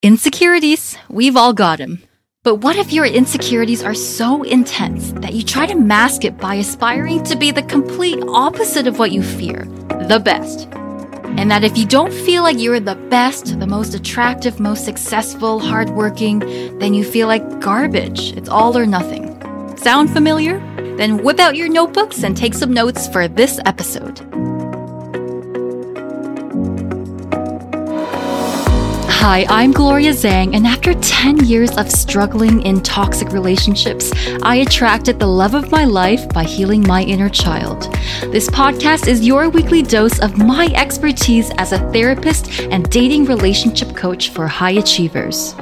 Insecurities, we've all got them. But what if your insecurities are so intense that you try to mask it by aspiring to be the complete opposite of what you fear, the best? And that if you don't feel like you're the best, the most attractive, most successful, hardworking, then you feel like garbage. It's all or nothing. Sound familiar? Then whip out your notebooks and take some notes for this episode. Hi, I'm Gloria Zhang, and after 10 years of struggling in toxic relationships, I attracted the love of my life by healing my inner child. This podcast is your weekly dose of my expertise as a therapist and dating relationship coach for high achievers.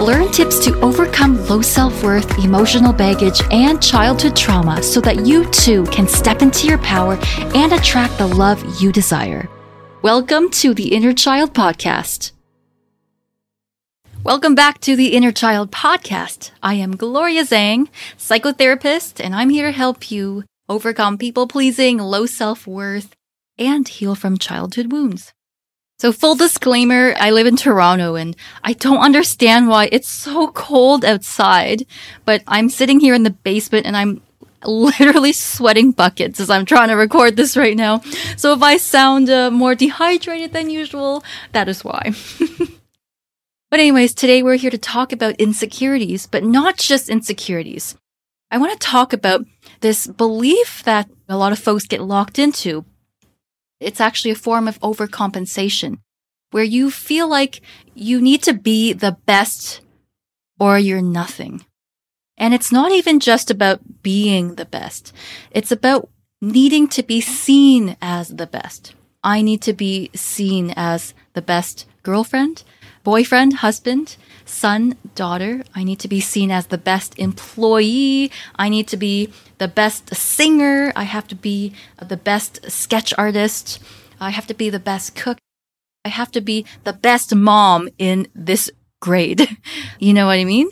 Learn tips to overcome low self worth, emotional baggage, and childhood trauma so that you too can step into your power and attract the love you desire. Welcome to the Inner Child Podcast. Welcome back to the Inner Child Podcast. I am Gloria Zhang, psychotherapist, and I'm here to help you overcome people pleasing, low self worth, and heal from childhood wounds. So full disclaimer, I live in Toronto and I don't understand why it's so cold outside, but I'm sitting here in the basement and I'm literally sweating buckets as I'm trying to record this right now. So if I sound uh, more dehydrated than usual, that is why. But anyways, today we're here to talk about insecurities, but not just insecurities. I want to talk about this belief that a lot of folks get locked into. It's actually a form of overcompensation where you feel like you need to be the best or you're nothing. And it's not even just about being the best. It's about needing to be seen as the best. I need to be seen as the best girlfriend, boyfriend, husband, son, daughter. I need to be seen as the best employee. I need to be the best singer. I have to be the best sketch artist. I have to be the best cook. I have to be the best mom in this grade. you know what I mean?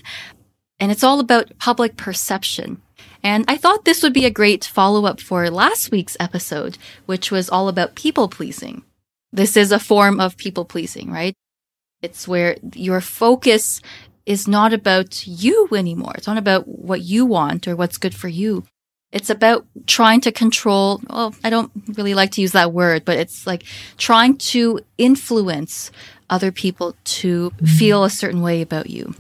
And it's all about public perception. And I thought this would be a great follow up for last week's episode, which was all about people pleasing. This is a form of people pleasing, right? It's where your focus is not about you anymore. It's not about what you want or what's good for you. It's about trying to control. Well, I don't really like to use that word, but it's like trying to influence other people to mm-hmm. feel a certain way about you,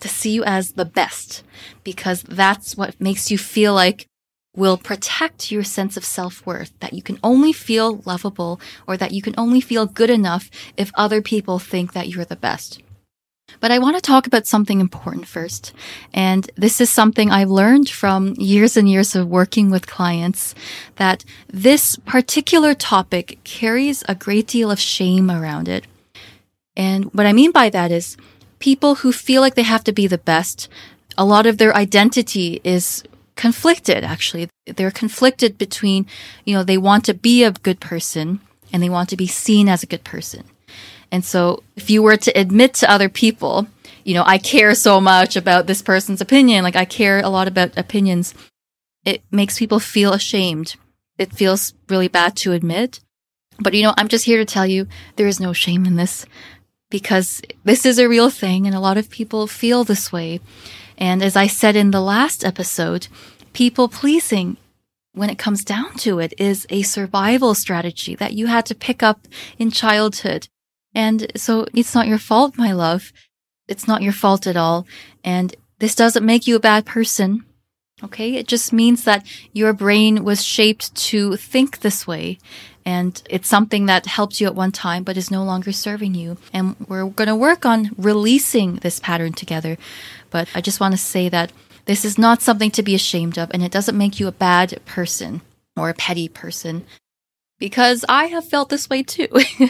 to see you as the best, because that's what makes you feel like will protect your sense of self-worth, that you can only feel lovable or that you can only feel good enough if other people think that you're the best. But I want to talk about something important first. And this is something I've learned from years and years of working with clients that this particular topic carries a great deal of shame around it. And what I mean by that is people who feel like they have to be the best, a lot of their identity is conflicted actually. They're conflicted between, you know, they want to be a good person and they want to be seen as a good person. And so if you were to admit to other people, you know, I care so much about this person's opinion, like I care a lot about opinions, it makes people feel ashamed. It feels really bad to admit. But you know, I'm just here to tell you there is no shame in this because this is a real thing and a lot of people feel this way. And as I said in the last episode, people pleasing, when it comes down to it, is a survival strategy that you had to pick up in childhood. And so it's not your fault, my love. It's not your fault at all. And this doesn't make you a bad person. Okay. It just means that your brain was shaped to think this way. And it's something that helped you at one time, but is no longer serving you. And we're going to work on releasing this pattern together. But I just want to say that this is not something to be ashamed of, and it doesn't make you a bad person or a petty person. Because I have felt this way too.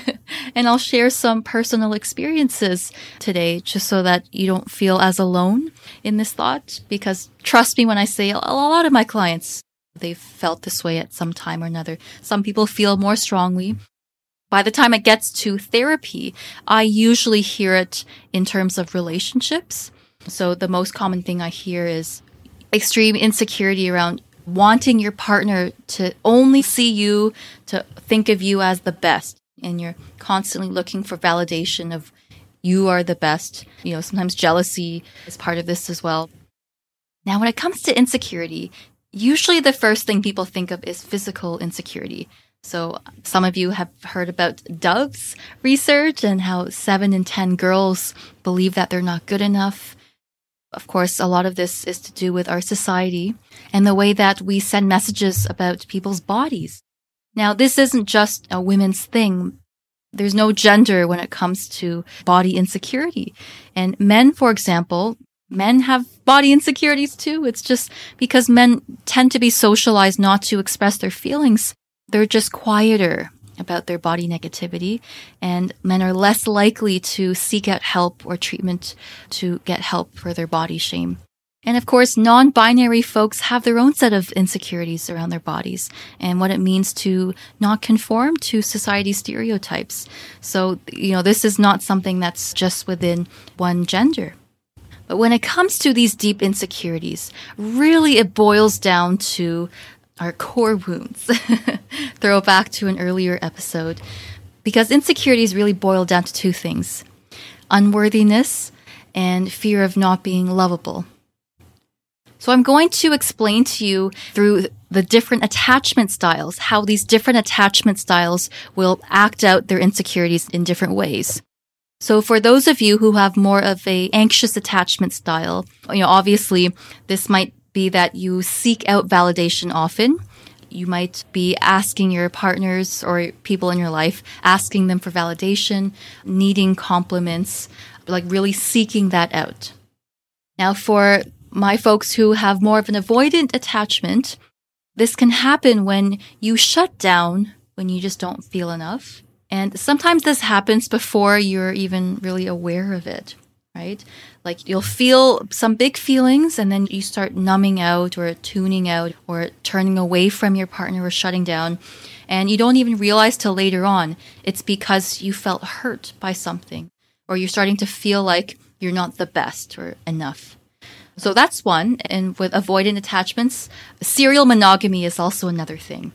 and I'll share some personal experiences today just so that you don't feel as alone in this thought. Because trust me when I say a lot of my clients, they've felt this way at some time or another. Some people feel more strongly. By the time it gets to therapy, I usually hear it in terms of relationships so the most common thing I hear is extreme insecurity around wanting your partner to only see you, to think of you as the best. And you're constantly looking for validation of you are the best. You know, sometimes jealousy is part of this as well. Now, when it comes to insecurity, usually the first thing people think of is physical insecurity. So some of you have heard about Dove's research and how seven in 10 girls believe that they're not good enough. Of course, a lot of this is to do with our society and the way that we send messages about people's bodies. Now, this isn't just a women's thing. There's no gender when it comes to body insecurity. And men, for example, men have body insecurities too. It's just because men tend to be socialized not to express their feelings. They're just quieter about their body negativity and men are less likely to seek out help or treatment to get help for their body shame. And of course, non-binary folks have their own set of insecurities around their bodies and what it means to not conform to society's stereotypes. So, you know, this is not something that's just within one gender. But when it comes to these deep insecurities, really it boils down to our core wounds. Throw back to an earlier episode. Because insecurities really boil down to two things unworthiness and fear of not being lovable. So I'm going to explain to you through the different attachment styles, how these different attachment styles will act out their insecurities in different ways. So for those of you who have more of a anxious attachment style, you know, obviously this might be that you seek out validation often. You might be asking your partners or people in your life, asking them for validation, needing compliments, like really seeking that out. Now, for my folks who have more of an avoidant attachment, this can happen when you shut down when you just don't feel enough. And sometimes this happens before you're even really aware of it, right? Like you'll feel some big feelings and then you start numbing out or tuning out or turning away from your partner or shutting down. And you don't even realize till later on it's because you felt hurt by something or you're starting to feel like you're not the best or enough. So that's one. And with avoidant attachments, serial monogamy is also another thing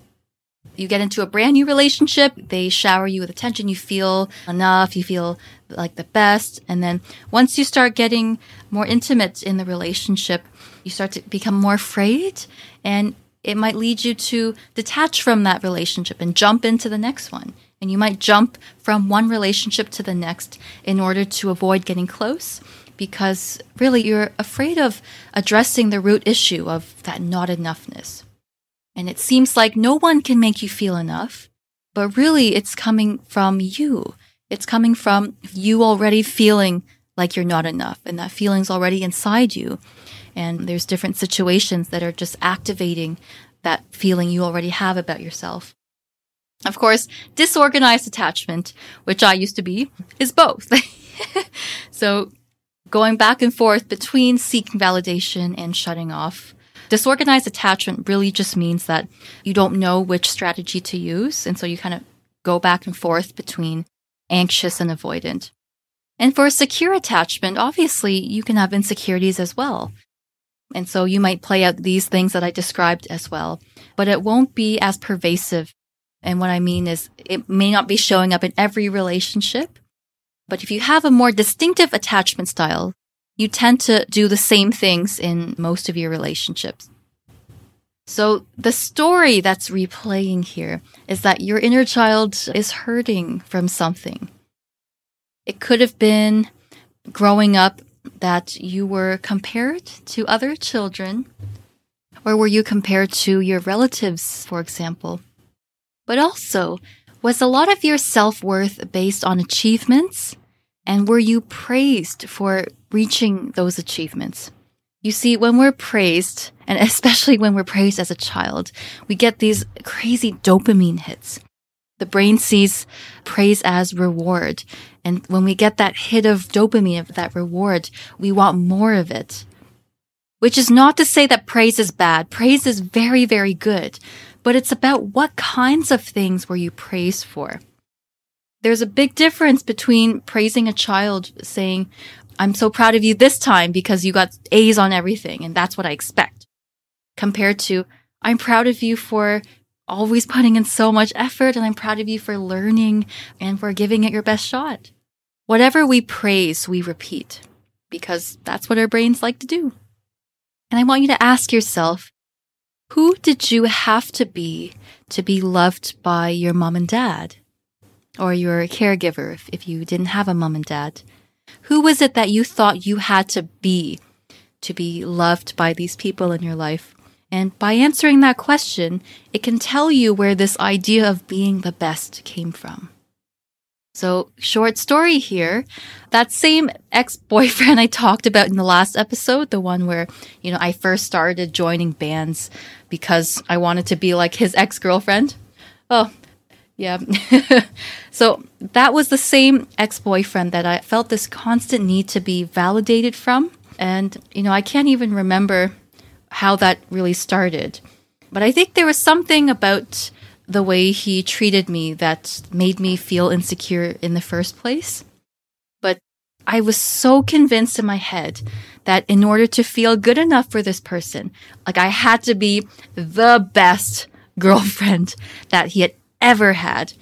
you get into a brand new relationship, they shower you with attention, you feel enough, you feel like the best. And then once you start getting more intimate in the relationship, you start to become more afraid and it might lead you to detach from that relationship and jump into the next one. And you might jump from one relationship to the next in order to avoid getting close because really you're afraid of addressing the root issue of that not enoughness. And it seems like no one can make you feel enough, but really it's coming from you. It's coming from you already feeling like you're not enough and that feeling's already inside you. And there's different situations that are just activating that feeling you already have about yourself. Of course, disorganized attachment, which I used to be, is both. so going back and forth between seeking validation and shutting off. Disorganized attachment really just means that you don't know which strategy to use. And so you kind of go back and forth between anxious and avoidant. And for a secure attachment, obviously you can have insecurities as well. And so you might play out these things that I described as well, but it won't be as pervasive. And what I mean is it may not be showing up in every relationship. But if you have a more distinctive attachment style, you tend to do the same things in most of your relationships. So the story that's replaying here is that your inner child is hurting from something. It could have been growing up that you were compared to other children, or were you compared to your relatives, for example? But also, was a lot of your self worth based on achievements and were you praised for reaching those achievements? You see, when we're praised, and especially when we're praised as a child, we get these crazy dopamine hits. The brain sees praise as reward. And when we get that hit of dopamine, of that reward, we want more of it. Which is not to say that praise is bad. Praise is very, very good. But it's about what kinds of things were you praised for? there's a big difference between praising a child saying, I'm so proud of you this time because you got A's on everything and that's what I expect compared to, I'm proud of you for always putting in so much effort and I'm proud of you for learning and for giving it your best shot. Whatever we praise, we repeat because that's what our brains like to do. And I want you to ask yourself, who did you have to be to be loved by your mom and dad? Or your caregiver if, if you didn't have a mom and dad? Who was it that you thought you had to be to be loved by these people in your life? And by answering that question, it can tell you where this idea of being the best came from. So, short story here. That same ex boyfriend I talked about in the last episode, the one where, you know, I first started joining bands because I wanted to be like his ex girlfriend. Oh, yeah. so, that was the same ex boyfriend that I felt this constant need to be validated from. And, you know, I can't even remember how that really started. But I think there was something about the way he treated me that made me feel insecure in the first place. But I was so convinced in my head that in order to feel good enough for this person, like I had to be the best girlfriend that he had ever had.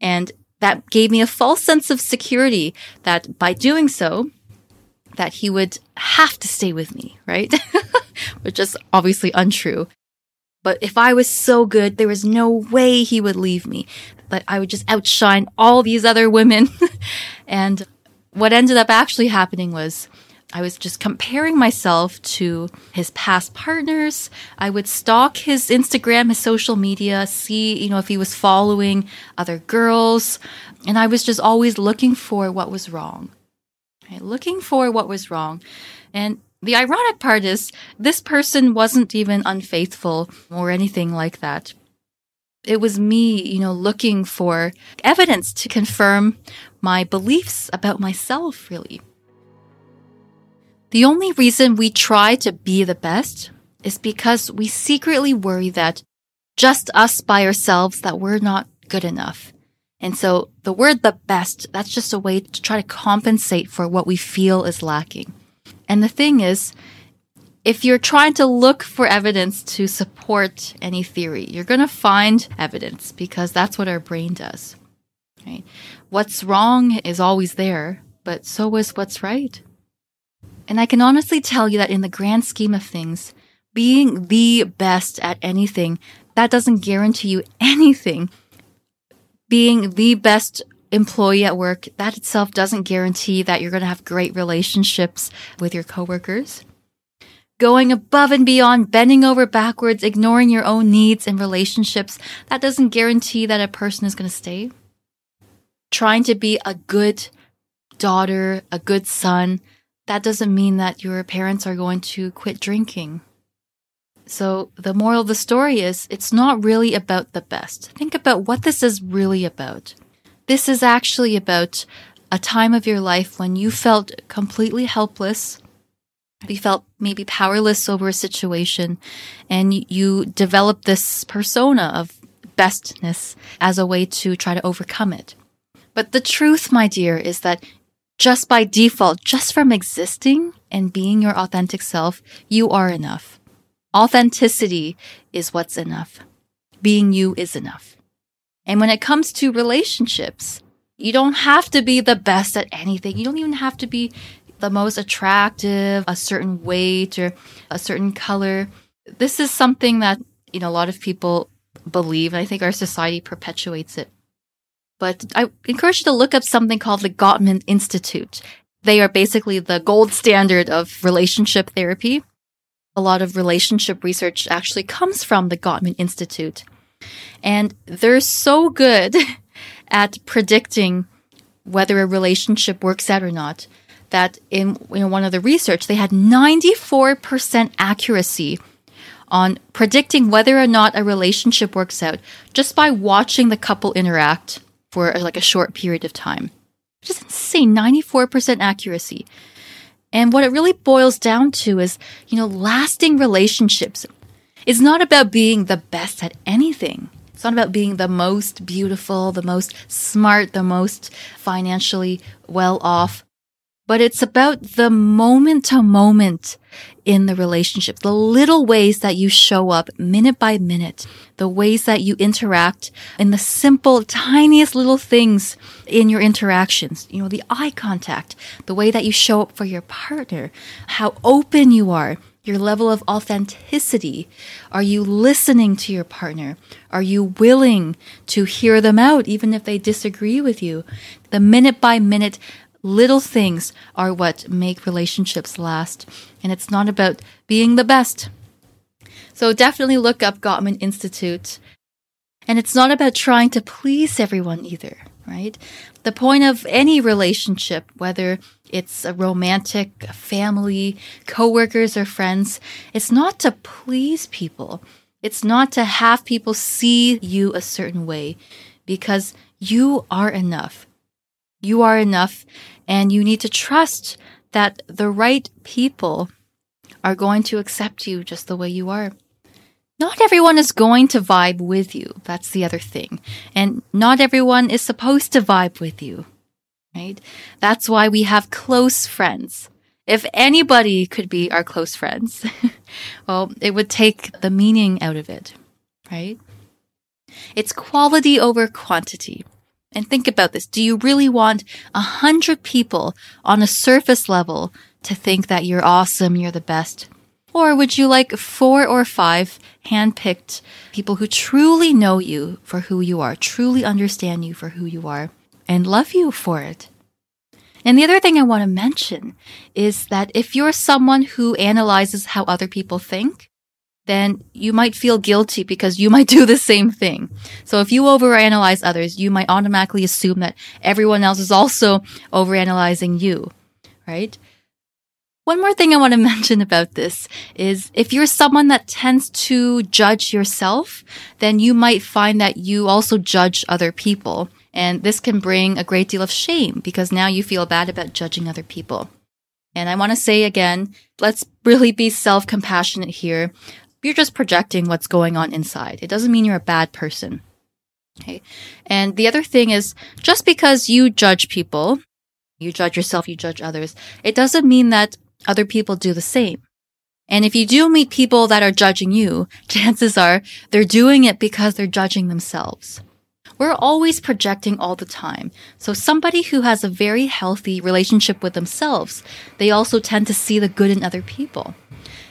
And that gave me a false sense of security that by doing so, that he would have to stay with me, right? Which is obviously untrue. But if I was so good, there was no way he would leave me. But I would just outshine all these other women. and what ended up actually happening was I was just comparing myself to his past partners. I would stalk his Instagram, his social media, see, you know, if he was following other girls. And I was just always looking for what was wrong. Right? Looking for what was wrong. And the ironic part is this person wasn't even unfaithful or anything like that. It was me, you know, looking for evidence to confirm my beliefs about myself, really. The only reason we try to be the best is because we secretly worry that just us by ourselves that we're not good enough. And so the word the best, that's just a way to try to compensate for what we feel is lacking. And the thing is, if you're trying to look for evidence to support any theory, you're going to find evidence because that's what our brain does. Right? What's wrong is always there, but so is what's right. And I can honestly tell you that in the grand scheme of things, being the best at anything, that doesn't guarantee you anything. Being the best employee at work, that itself doesn't guarantee that you're going to have great relationships with your coworkers. Going above and beyond, bending over backwards, ignoring your own needs and relationships, that doesn't guarantee that a person is going to stay. Trying to be a good daughter, a good son, that doesn't mean that your parents are going to quit drinking. So the moral of the story is it's not really about the best. Think about what this is really about. This is actually about a time of your life when you felt completely helpless. You felt maybe powerless over a situation and you developed this persona of bestness as a way to try to overcome it. But the truth, my dear, is that just by default, just from existing and being your authentic self, you are enough. Authenticity is what's enough. Being you is enough. And when it comes to relationships, you don't have to be the best at anything. You don't even have to be the most attractive, a certain weight or a certain color. This is something that, you know, a lot of people believe, and I think our society perpetuates it. But I encourage you to look up something called the Gottman Institute. They are basically the gold standard of relationship therapy. A lot of relationship research actually comes from the Gottman Institute. And they're so good at predicting whether a relationship works out or not that in know, one of the research, they had 94% accuracy on predicting whether or not a relationship works out just by watching the couple interact for uh, like a short period of time. Just insane, 94% accuracy. And what it really boils down to is, you know, lasting relationships. It's not about being the best at anything. It's not about being the most beautiful, the most smart, the most financially well off. but it's about the moment to moment in the relationship, the little ways that you show up minute by minute, the ways that you interact in the simple, tiniest little things in your interactions. You know, the eye contact, the way that you show up for your partner, how open you are, your level of authenticity. Are you listening to your partner? Are you willing to hear them out, even if they disagree with you? The minute by minute Little things are what make relationships last. And it's not about being the best. So definitely look up Gottman Institute. And it's not about trying to please everyone either, right? The point of any relationship, whether it's a romantic, a family, coworkers, or friends, it's not to please people. It's not to have people see you a certain way because you are enough. You are enough and you need to trust that the right people are going to accept you just the way you are. Not everyone is going to vibe with you. That's the other thing. And not everyone is supposed to vibe with you, right? That's why we have close friends. If anybody could be our close friends, well, it would take the meaning out of it, right? It's quality over quantity. And think about this. Do you really want a hundred people on a surface level to think that you're awesome, you're the best? Or would you like four or five handpicked people who truly know you for who you are, truly understand you for who you are, and love you for it? And the other thing I want to mention is that if you're someone who analyzes how other people think, then you might feel guilty because you might do the same thing. So if you overanalyze others, you might automatically assume that everyone else is also overanalyzing you, right? One more thing I want to mention about this is if you're someone that tends to judge yourself, then you might find that you also judge other people. And this can bring a great deal of shame because now you feel bad about judging other people. And I want to say again, let's really be self compassionate here you're just projecting what's going on inside. It doesn't mean you're a bad person. Okay. And the other thing is just because you judge people, you judge yourself, you judge others, it doesn't mean that other people do the same. And if you do meet people that are judging you, chances are they're doing it because they're judging themselves. We're always projecting all the time. So somebody who has a very healthy relationship with themselves, they also tend to see the good in other people.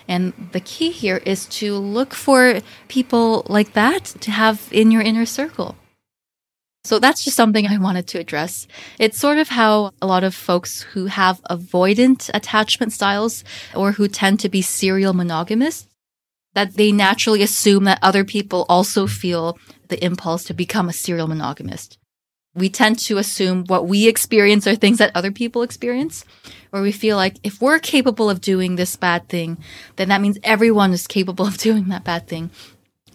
And the key here is to look for people like that to have in your inner circle. So that's just something I wanted to address. It's sort of how a lot of folks who have avoidant attachment styles or who tend to be serial monogamists, that they naturally assume that other people also feel the impulse to become a serial monogamist we tend to assume what we experience are things that other people experience, where we feel like if we're capable of doing this bad thing, then that means everyone is capable of doing that bad thing.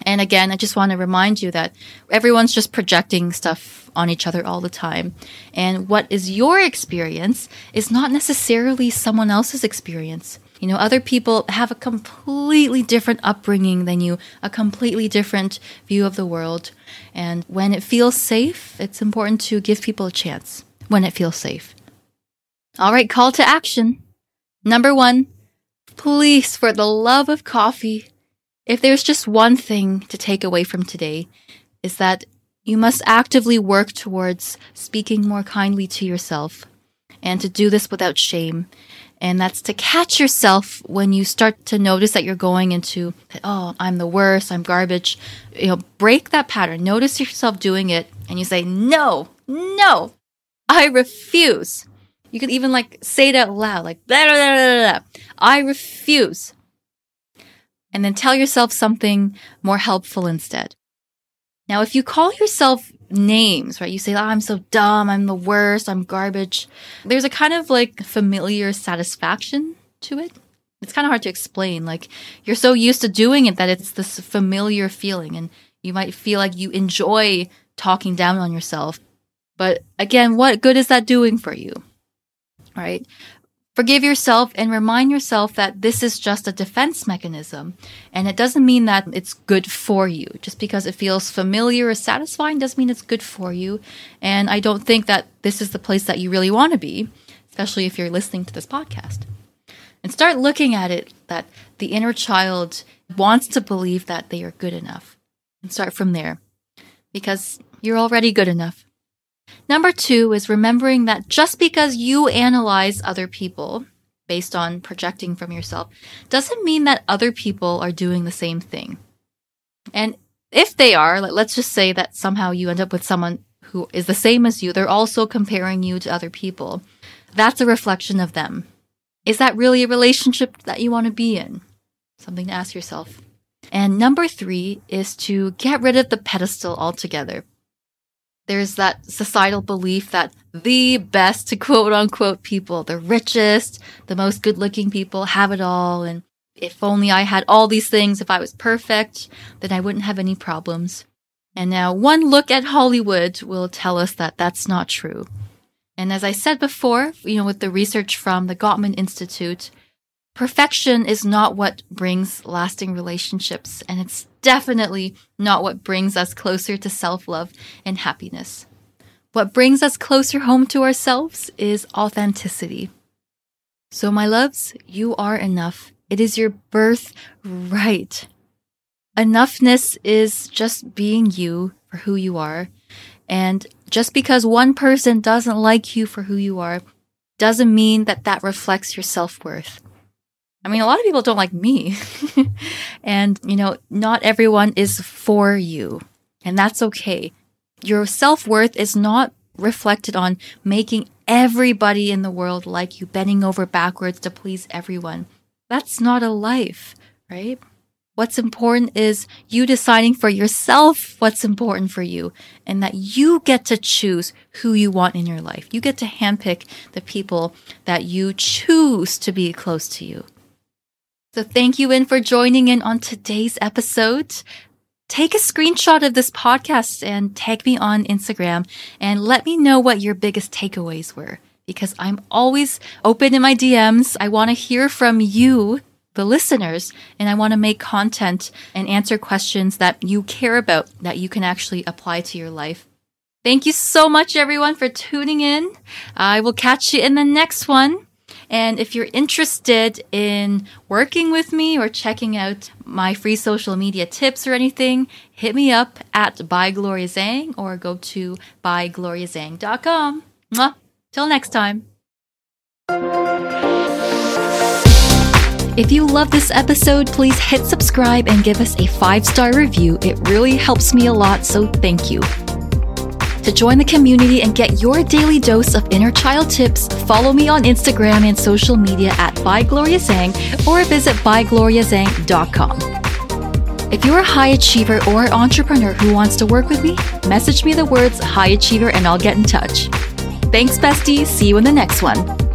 And again, I just want to remind you that everyone's just projecting stuff on each other all the time. And what is your experience is not necessarily someone else's experience. You know, other people have a completely different upbringing than you, a completely different view of the world. And when it feels safe, it's important to give people a chance when it feels safe. All right, call to action. Number one, please, for the love of coffee, if there's just one thing to take away from today, is that you must actively work towards speaking more kindly to yourself and to do this without shame and that's to catch yourself when you start to notice that you're going into, oh, I'm the worst, I'm garbage. You know, break that pattern. Notice yourself doing it and you say, no, no, I refuse. You could even like say it out loud, like, blah, blah, blah, blah, I refuse. And then tell yourself something more helpful instead. Now, if you call yourself names, right? You say, oh, I'm so dumb. I'm the worst. I'm garbage. There's a kind of like familiar satisfaction to it. It's kind of hard to explain. Like you're so used to doing it that it's this familiar feeling and you might feel like you enjoy talking down on yourself. But again, what good is that doing for you? Right? Forgive yourself and remind yourself that this is just a defense mechanism. And it doesn't mean that it's good for you. Just because it feels familiar or satisfying doesn't mean it's good for you. And I don't think that this is the place that you really want to be, especially if you're listening to this podcast. And start looking at it that the inner child wants to believe that they are good enough. And start from there because you're already good enough. Number two is remembering that just because you analyze other people based on projecting from yourself doesn't mean that other people are doing the same thing. And if they are, let's just say that somehow you end up with someone who is the same as you, they're also comparing you to other people. That's a reflection of them. Is that really a relationship that you want to be in? Something to ask yourself. And number three is to get rid of the pedestal altogether. There's that societal belief that the best to quote unquote people, the richest, the most good looking people have it all. And if only I had all these things, if I was perfect, then I wouldn't have any problems. And now one look at Hollywood will tell us that that's not true. And as I said before, you know, with the research from the Gottman Institute, perfection is not what brings lasting relationships. And it's definitely not what brings us closer to self love and happiness. What brings us closer home to ourselves is authenticity. So, my loves, you are enough. It is your birthright. Enoughness is just being you for who you are. And just because one person doesn't like you for who you are doesn't mean that that reflects your self worth. I mean, a lot of people don't like me. and, you know, not everyone is for you. And that's okay. Your self worth is not reflected on making everybody in the world like you, bending over backwards to please everyone. That's not a life, right? What's important is you deciding for yourself what's important for you and that you get to choose who you want in your life. You get to handpick the people that you choose to be close to you. So thank you, In, for joining in on today's episode. Take a screenshot of this podcast and tag me on Instagram and let me know what your biggest takeaways were because I'm always open in my DMs. I want to hear from you, the listeners, and I want to make content and answer questions that you care about that you can actually apply to your life. Thank you so much, everyone, for tuning in. I will catch you in the next one. And if you're interested in working with me or checking out my free social media tips or anything, hit me up at by Gloria Zhang or go to bygloriazhang.com. Mwah. Till next time. If you love this episode, please hit subscribe and give us a five star review. It really helps me a lot, so thank you. To join the community and get your daily dose of inner child tips, follow me on Instagram and social media at bygloriazhang or visit bygloriazhang.com. If you're a high achiever or entrepreneur who wants to work with me, message me the words high achiever and I'll get in touch. Thanks, bestie. See you in the next one.